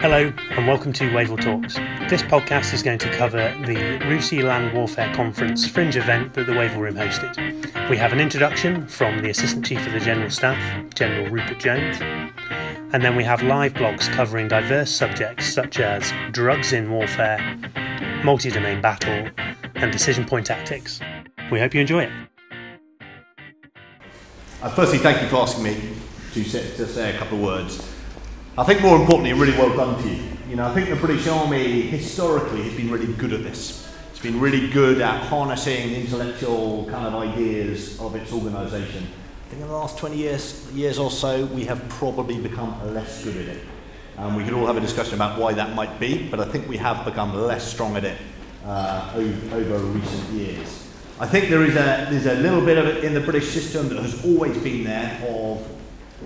Hello, and welcome to Wavell Talks. This podcast is going to cover the RUSI Land Warfare Conference fringe event that the Wavell Room hosted. We have an introduction from the Assistant Chief of the General Staff, General Rupert Jones, and then we have live blogs covering diverse subjects such as drugs in warfare, multi domain battle, and decision point tactics. We hope you enjoy it. Uh, firstly, thank you for asking me to say, to say a couple of words. I think more importantly, really well done to you. You know, I think the British Army historically has been really good at this. It's been really good at harnessing intellectual kind of ideas of its organisation. I think in the last 20 years, years or so, we have probably become less good at it. And we could all have a discussion about why that might be, but I think we have become less strong at it uh, over, over recent years. I think there is a, there's a little bit of it in the British system that has always been there of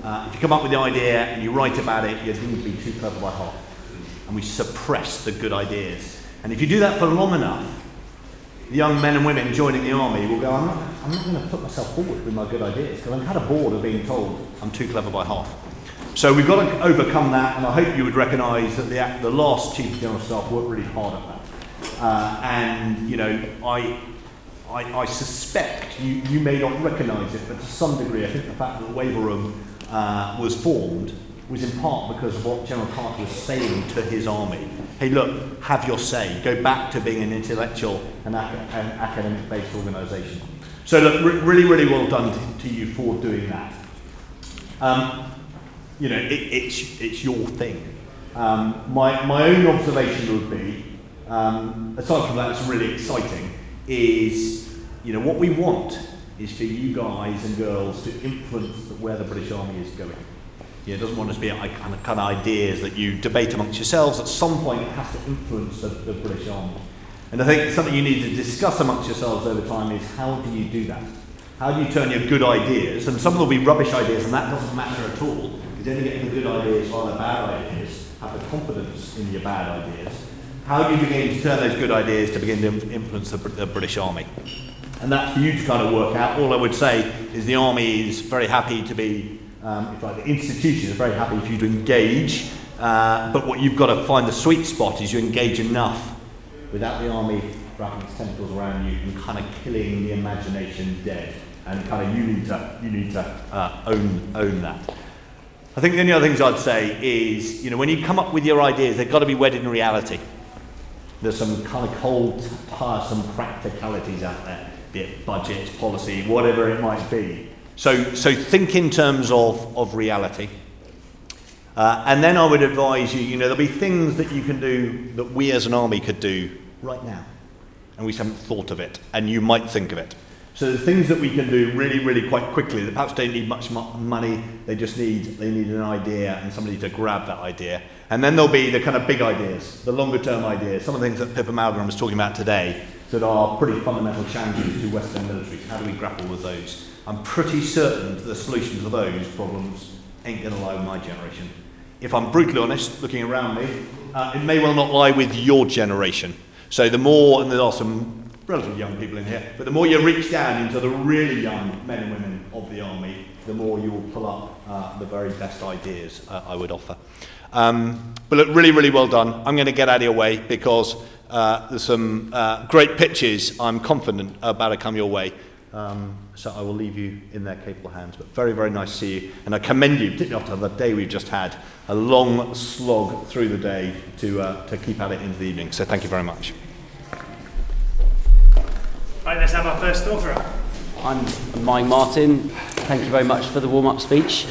uh, if you come up with the idea and you write about it, you need to be too clever by half. And we suppress the good ideas. And if you do that for long enough, the young men and women joining the army will go, I'm not, I'm not going to put myself forward with my good ideas because I'm kind of bored of being told I'm too clever by half. So we've got to overcome that, and I hope you would recognise that the, the last Chief General Staff worked really hard at that. Uh, and, you know, I, I, I suspect you, you may not recognise it, but to some degree, I think the fact that the Wavell Room uh, was formed was in part because of what General Carter was saying to his army. Hey, look, have your say. Go back to being an intellectual and, ac- academic based organisation. So, look, re- really, really well done to, to you for doing that. Um, you know, it, it's, it's your thing. Um, my, my own observation would be, um, aside from that, it's really exciting, is, you know, what we want is for you guys and girls to influence where the British Army is going. Yeah, it doesn't want to be like kind of, kind of ideas that you debate amongst yourselves. At some point, it has to influence the, the British Army. And I think something you need to discuss amongst yourselves over time is how do you do that? How do you turn your good ideas, and some of them will be rubbish ideas, and that doesn't matter at all, because only getting the good ideas while the bad ideas. Have the confidence in your bad ideas. How do you begin to turn those good ideas to begin to influence the, the British Army? And that's for you to kind of work out. All I would say is the army is very happy to be, um, if like the institutions are very happy for you to engage, uh, but what you've got to find the sweet spot is you engage enough without the army wrapping its tentacles around you and kind of killing the imagination dead. And kind of you need to, you need to uh, own, own that. I think the only other things I'd say is, you know, when you come up with your ideas, they've got to be wedded in reality. There's some kind of cold, tiresome practicalities out there be it budget, policy, whatever it might be. So, so think in terms of, of reality. Uh, and then I would advise you, you know, there'll be things that you can do that we as an army could do right now. And we haven't thought of it, and you might think of it. So the things that we can do really, really quite quickly that perhaps don't need much money, they just need, they need an idea and somebody to grab that idea. And then there'll be the kind of big ideas, the longer term ideas, some of the things that Pippa Malmgren was talking about today that are pretty fundamental challenges to Western militaries. How do we grapple with those? I'm pretty certain the solution to those problems ain't going to lie with my generation. If I'm brutally honest, looking around me, uh, it may well not lie with your generation. So the more, and there are some relatively young people in here, but the more you reach down into the really young men and women of the army, the more you will pull up uh, the very best ideas uh, I would offer. Um, but look, really, really well done. I'm going to get out of your way because uh, there's some uh, great pitches I'm confident about to come your way. Um, so I will leave you in their capable hands. But very, very nice to see you. And I commend you, particularly after the day we've just had, a long slog through the day to, uh, to keep at it into the evening. So thank you very much. Right, let's have our first author. I'm Mike Martin. Thank you very much for the warm up speech.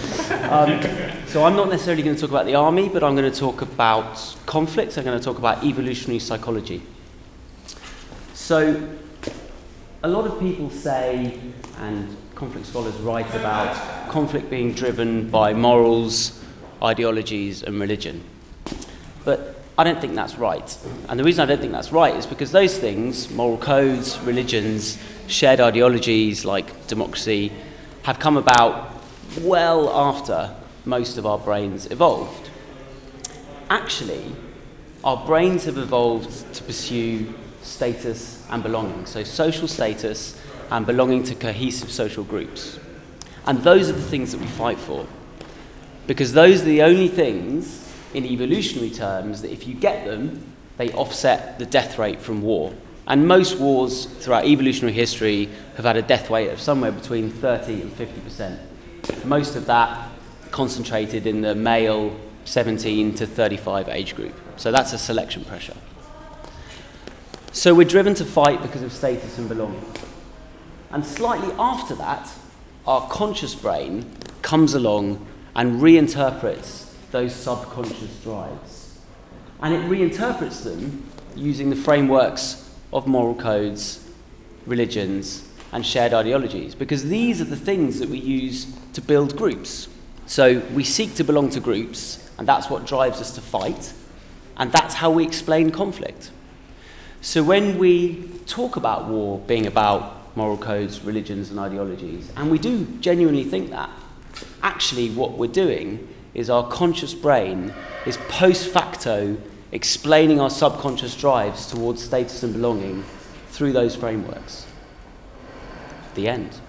Um, so, I'm not necessarily going to talk about the army, but I'm going to talk about conflicts. I'm going to talk about evolutionary psychology. So, a lot of people say, and conflict scholars write about conflict being driven by morals, ideologies, and religion. But I don't think that's right. And the reason I don't think that's right is because those things, moral codes, religions, shared ideologies like democracy, have come about well after most of our brains evolved. Actually, our brains have evolved to pursue status and belonging, so social status and belonging to cohesive social groups. And those are the things that we fight for. Because those are the only things in evolutionary terms that if you get them, they offset the death rate from war. And most wars throughout evolutionary history have had a death rate of somewhere between 30 and 50%. Most of that concentrated in the male 17 to 35 age group. So that's a selection pressure. So we're driven to fight because of status and belonging. And slightly after that, our conscious brain comes along and reinterprets those subconscious drives. And it reinterprets them using the frameworks of moral codes, religions, and shared ideologies, because these are the things that we use to build groups. So we seek to belong to groups, and that's what drives us to fight, and that's how we explain conflict. So when we talk about war being about moral codes, religions, and ideologies, and we do genuinely think that, actually what we're doing is our conscious brain is post facto explaining our subconscious drives towards status and belonging through those frameworks. The end.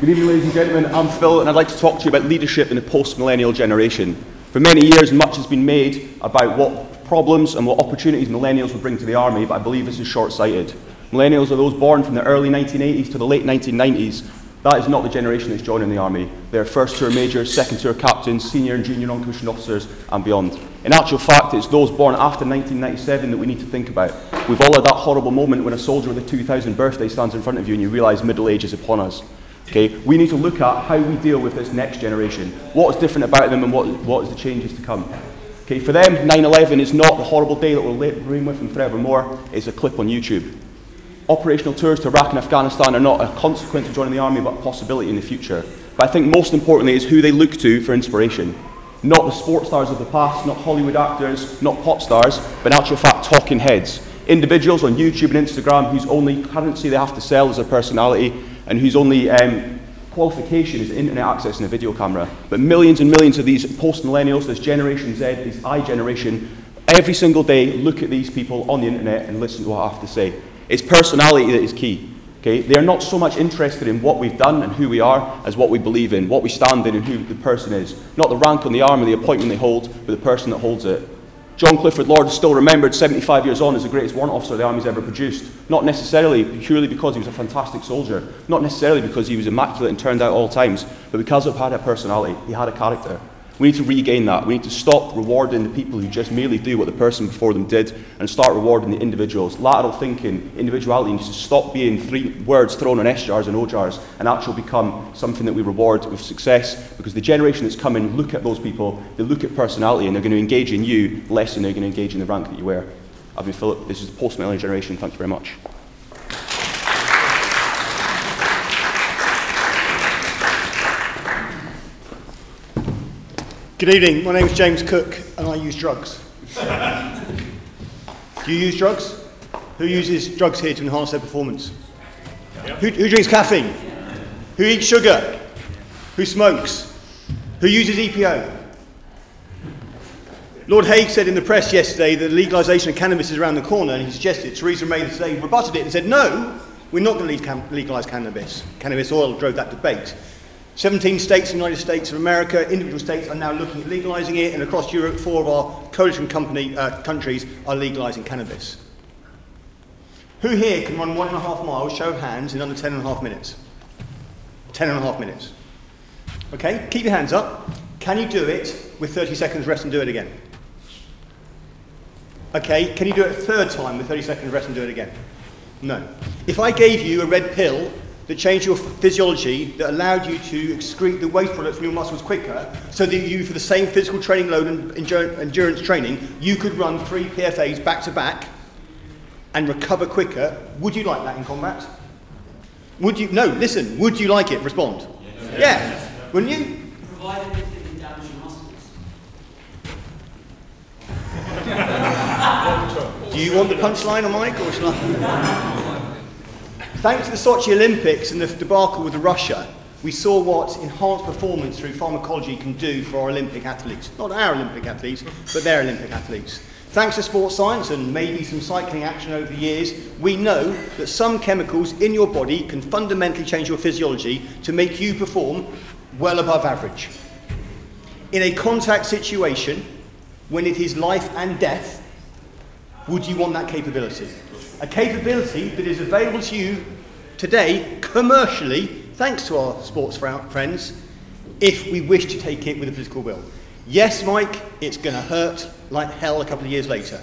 Good evening, ladies and gentlemen. I'm Phil, and I'd like to talk to you about leadership in the post millennial generation. For many years, much has been made about what problems and what opportunities millennials will bring to the army, but I believe this is short sighted. Millennials are those born from the early 1980s to the late 1990s. That is not the generation that's joining the army. They're first tour majors, second tour captains, senior and junior non commissioned officers, and beyond. In actual fact, it's those born after 1997 that we need to think about. We've all had that horrible moment when a soldier with a 2000 birthday stands in front of you and you realise middle age is upon us. Okay, we need to look at how we deal with this next generation. What is different about them and what, what is the changes to come. Okay, for them, 9-11 is not the horrible day that we'll reign with them forevermore. It's a clip on YouTube. Operational tours to Iraq and Afghanistan are not a consequence of joining the army, but a possibility in the future. But I think most importantly is who they look to for inspiration. Not the sports stars of the past, not Hollywood actors, not pop stars, but in actual fact talking heads. Individuals on YouTube and Instagram whose only currency they have to sell is their personality and whose only um, qualification is internet access and a video camera. But millions and millions of these post millennials, this Generation Z, this I generation, every single day look at these people on the internet and listen to what I have to say. It's personality that is key. Okay? They're not so much interested in what we've done and who we are as what we believe in, what we stand in, and who the person is. Not the rank on the arm or the appointment they hold, but the person that holds it. John Clifford Lord is still remembered 75 years on as the greatest warrant officer the Army's ever produced. Not necessarily purely because he was a fantastic soldier, not necessarily because he was immaculate and turned out all times, but because of had a personality, he had a character. We need to regain that. We need to stop rewarding the people who just merely do what the person before them did and start rewarding the individuals. Lateral thinking, individuality needs to stop being three words thrown on SJARs and OJARs and actually become something that we reward with success because the generation that's coming look at those people, they look at personality and they're going to engage in you less than they're going to engage in the rank that you wear. I've been Philip. This is the post millennial generation. Thank you very much. Good evening. My name is James Cook, and I use drugs. Do you use drugs? Who uses drugs here to enhance their performance? Who, who drinks caffeine? Who eats sugar? Who smokes? Who uses EPO? Lord Hague said in the press yesterday that legalisation of cannabis is around the corner, and he suggested, Theresa May today rebutted it and said, no, we're not going to legalise cannabis. Cannabis oil drove that debate. 17 states in the United States of America, individual states are now looking at legalising it, and across Europe, four of our coalition company, uh, countries are legalising cannabis. Who here can run one and a half miles, show of hands, in under 10 and a half minutes? 10 and a half minutes. Okay, keep your hands up. Can you do it with 30 seconds rest and do it again? Okay, can you do it a third time with 30 seconds rest and do it again? No. If I gave you a red pill that changed your physiology, that allowed you to excrete the waste products from your muscles quicker, so that you, for the same physical training load and endurance training, you could run three PFAs back to back and recover quicker. Would you like that in combat? Would you? No, listen. Would you like it? Respond. Yes. Yeah. Wouldn't you? Provided it didn't damage your muscles. Do you want the punchline on Mike, or shall I? Thanks to the Sochi Olympics and the debacle with Russia, we saw what enhanced performance through pharmacology can do for our Olympic athletes. Not our Olympic athletes, but their Olympic athletes. Thanks to sports science and maybe some cycling action over the years, we know that some chemicals in your body can fundamentally change your physiology to make you perform well above average. In a contact situation, when it is life and death, would you want that capability? A capability that is available to you today commercially, thanks to our sports friends, if we wish to take it with a political will. Yes, Mike, it's going to hurt like hell a couple of years later.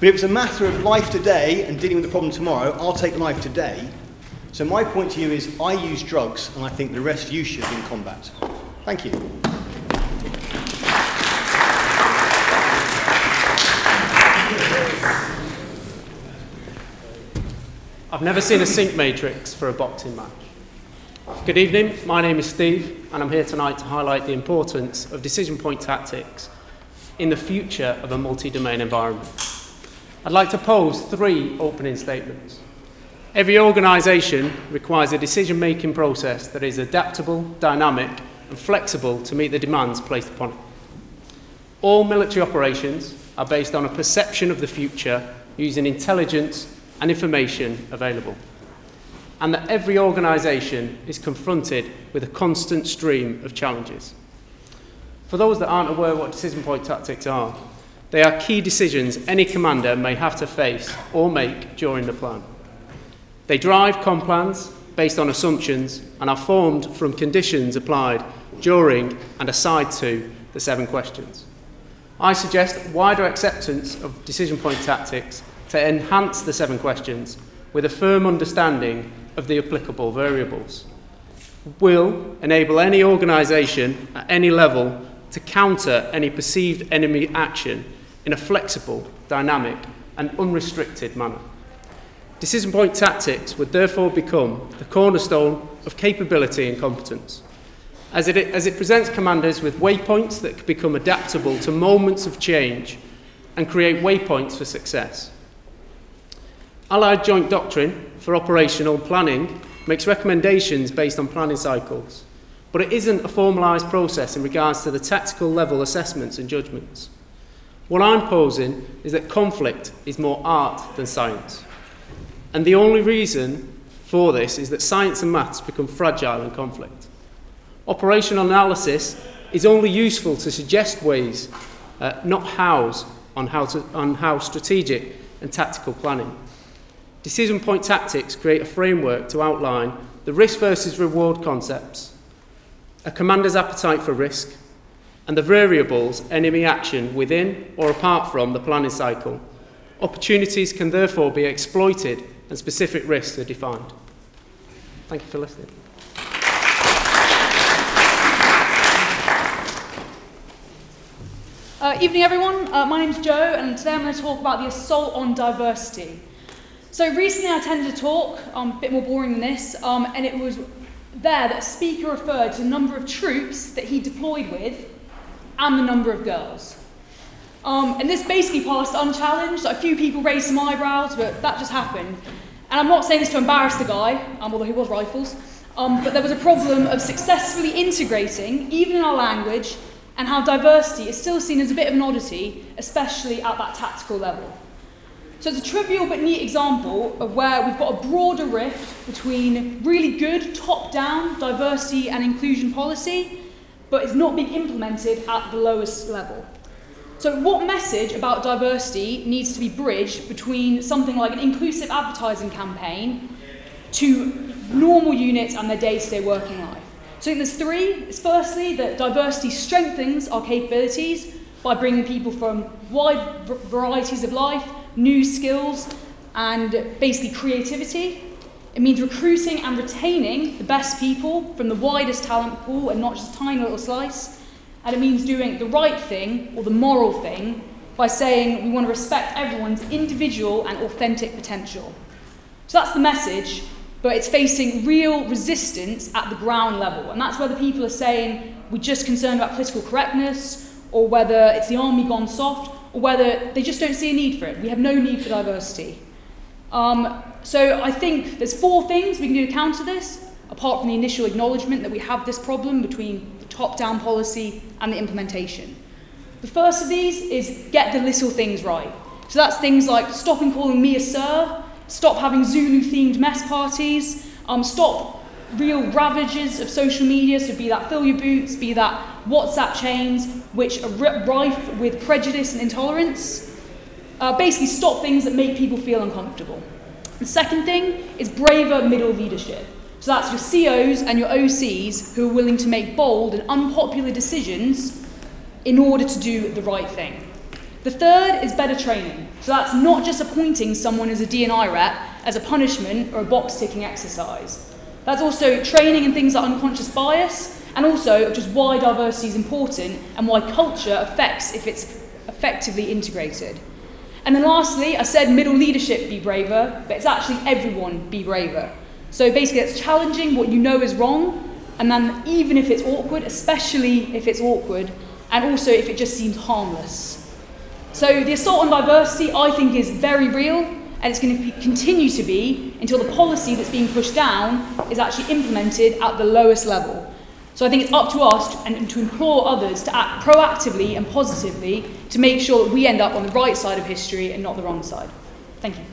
But if it's a matter of life today and dealing with the problem tomorrow, I'll take life today. So my point to you is I use drugs and I think the rest of you should in combat. Thank you. I've never seen a sync matrix for a boxing match. Good evening, my name is Steve, and I'm here tonight to highlight the importance of decision point tactics in the future of a multi domain environment. I'd like to pose three opening statements. Every organisation requires a decision making process that is adaptable, dynamic, and flexible to meet the demands placed upon it. All military operations are based on a perception of the future using intelligence and information available. And that every organisation is confronted with a constant stream of challenges. For those that aren't aware what decision point tactics are, they are key decisions any commander may have to face or make during the plan. They drive plans based on assumptions and are formed from conditions applied during and aside to the seven questions. I suggest wider acceptance of decision point tactics to enhance the seven questions with a firm understanding of the applicable variables will enable any organisation at any level to counter any perceived enemy action in a flexible, dynamic, and unrestricted manner. Decision point tactics would therefore become the cornerstone of capability and competence, as it, as it presents commanders with waypoints that become adaptable to moments of change and create waypoints for success. Allied Joint Doctrine for Operational Planning makes recommendations based on planning cycles, but it isn't a formalised process in regards to the tactical level assessments and judgments. What I'm posing is that conflict is more art than science. And the only reason for this is that science and maths become fragile in conflict. Operational analysis is only useful to suggest ways, uh, not hows, on how, to, on how strategic and tactical planning. Decision point tactics create a framework to outline the risk versus reward concepts, a commander's appetite for risk, and the variables enemy action within or apart from the planning cycle. Opportunities can therefore be exploited and specific risks are defined. Thank you for listening. Uh, evening, everyone. Uh, my name is Joe, and today I'm going to talk about the assault on diversity. So recently I attended a talk, um, a bit more boring than this, um, and it was there that a speaker referred to the number of troops that he deployed with and the number of girls. Um, and this basically passed unchallenged. A few people raised some eyebrows, but that just happened. And I'm not saying this to embarrass the guy, um, although he was rifles, um, but there was a problem of successfully integrating, even in our language, and how diversity is still seen as a bit of an oddity, especially at that tactical level. So it's a trivial but neat example of where we've got a broader rift between really good top-down diversity and inclusion policy, but it's not being implemented at the lowest level. So what message about diversity needs to be bridged between something like an inclusive advertising campaign to normal units and their day-to-day working life? So I think there's three. It's firstly that diversity strengthens our capabilities by bringing people from wide varieties of life new skills, and basically creativity. It means recruiting and retaining the best people from the widest talent pool and not just a tiny little slice. And it means doing the right thing or the moral thing by saying we want to respect everyone's individual and authentic potential. So that's the message, but it's facing real resistance at the ground level. And that's whether people are saying we're just concerned about political correctness or whether it's the army gone soft or whether they just don't see a need for it. We have no need for diversity. Um, so I think there's four things we can do to counter this, apart from the initial acknowledgement that we have this problem between the top-down policy and the implementation. The first of these is get the little things right. So that's things like stopping calling me a sir, stop having Zulu themed mess parties, um, stop real ravages of social media, so be that fill your boots, be that WhatsApp chains, which are rife with prejudice and intolerance. Uh, basically, stop things that make people feel uncomfortable. The second thing is braver middle leadership. So that's your COs and your OCs who are willing to make bold and unpopular decisions in order to do the right thing. The third is better training. So that's not just appointing someone as a D&I rep as a punishment or a box ticking exercise. That's also training in things like unconscious bias and also just why diversity is important and why culture affects if it's effectively integrated. And then lastly, I said middle leadership be braver, but it's actually everyone be braver. So basically, it's challenging what you know is wrong, and then even if it's awkward, especially if it's awkward, and also if it just seems harmless. So the assault on diversity, I think, is very real, and it's going to be, continue to be until the policy that's being pushed down is actually implemented at the lowest level. So I think it's up to us to, and to implore others to act proactively and positively to make sure that we end up on the right side of history and not the wrong side. Thank you.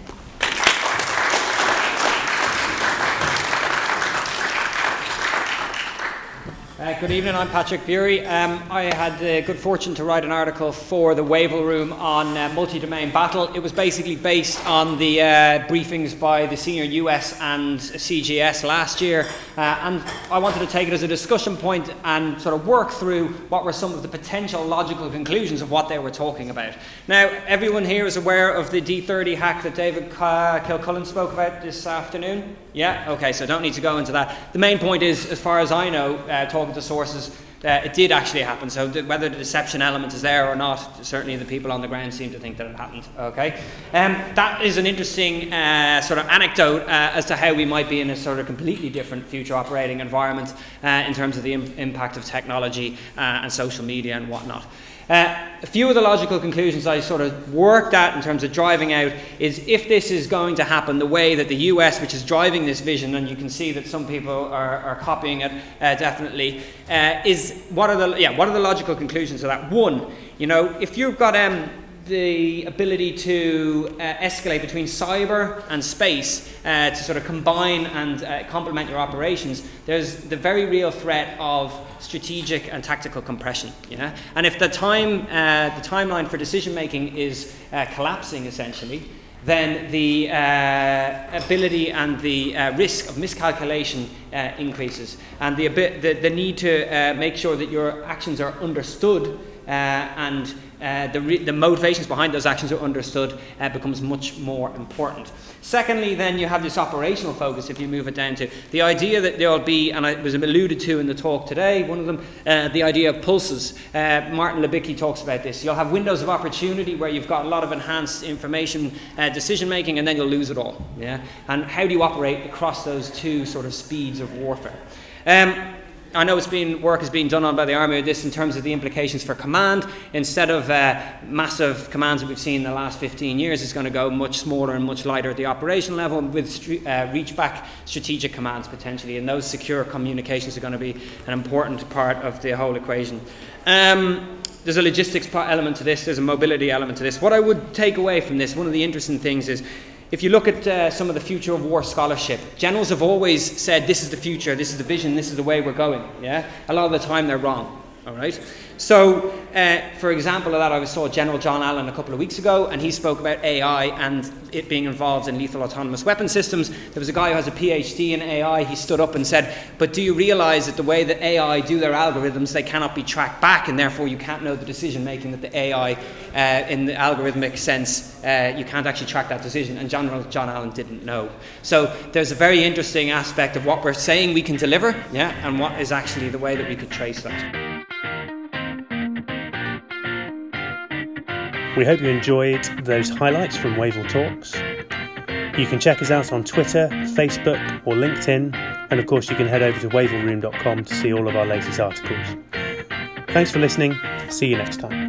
Uh, good evening, I'm Patrick Bury. Um, I had the good fortune to write an article for the Wavell Room on uh, multi domain battle. It was basically based on the uh, briefings by the senior US and CGS last year, uh, and I wanted to take it as a discussion point and sort of work through what were some of the potential logical conclusions of what they were talking about. Now, everyone here is aware of the D30 hack that David Kilcullen spoke about this afternoon. Yeah, okay, so don't need to go into that. The main point is, as far as I know, uh, talking to sources, uh, it did actually happen. So th- whether the deception element is there or not, certainly the people on the ground seem to think that it happened. Okay, um, that is an interesting uh, sort of anecdote uh, as to how we might be in a sort of completely different future operating environment uh, in terms of the Im- impact of technology uh, and social media and whatnot. Uh, a few of the logical conclusions I sort of worked at in terms of driving out is if this is going to happen the way that the US, which is driving this vision, and you can see that some people are, are copying it uh, definitely, uh, is what are the yeah what are the logical conclusions of that? One, you know, if you've got um, the ability to uh, escalate between cyber and space uh, to sort of combine and uh, complement your operations, there's the very real threat of strategic and tactical compression. Yeah? And if the time, uh, the timeline for decision making is uh, collapsing essentially, then the uh, ability and the risk of miscalculation increases. And the, the, the need to make sure that your actions are understood and uh, the, re- the motivations behind those actions are understood uh, becomes much more important. Secondly, then you have this operational focus if you move it down to the idea that there will be, and it was alluded to in the talk today, one of them, uh, the idea of pulses. Uh, Martin Libicki talks about this. You'll have windows of opportunity where you've got a lot of enhanced information uh, decision making, and then you'll lose it all. Yeah? And how do you operate across those two sort of speeds of warfare? Um, I know it's been work is being done on by the army with this in terms of the implications for command. Instead of uh, massive commands that we've seen in the last 15 years, it's going to go much smaller and much lighter at the operation level with uh, reach back strategic commands potentially. And those secure communications are going to be an important part of the whole equation. Um, there's a logistics element to this, there's a mobility element to this. What I would take away from this, one of the interesting things is if you look at uh, some of the future of war scholarship, generals have always said this is the future, this is the vision, this is the way we're going. Yeah, a lot of the time they're wrong. All right. So, uh, for example of that, I saw General John Allen a couple of weeks ago, and he spoke about AI and it being involved in lethal autonomous weapon systems. There was a guy who has a PhD in AI. He stood up and said, "But do you realise that the way that AI do their algorithms, they cannot be tracked back, and therefore you can't know the decision making that the AI, uh, in the algorithmic sense, uh, you can't actually track that decision." And General John Allen didn't know. So there's a very interesting aspect of what we're saying we can deliver, yeah, and what is actually the way that we could trace that. We hope you enjoyed those highlights from Wavell Talks. You can check us out on Twitter, Facebook, or LinkedIn, and of course, you can head over to wavellroom.com to see all of our latest articles. Thanks for listening. See you next time.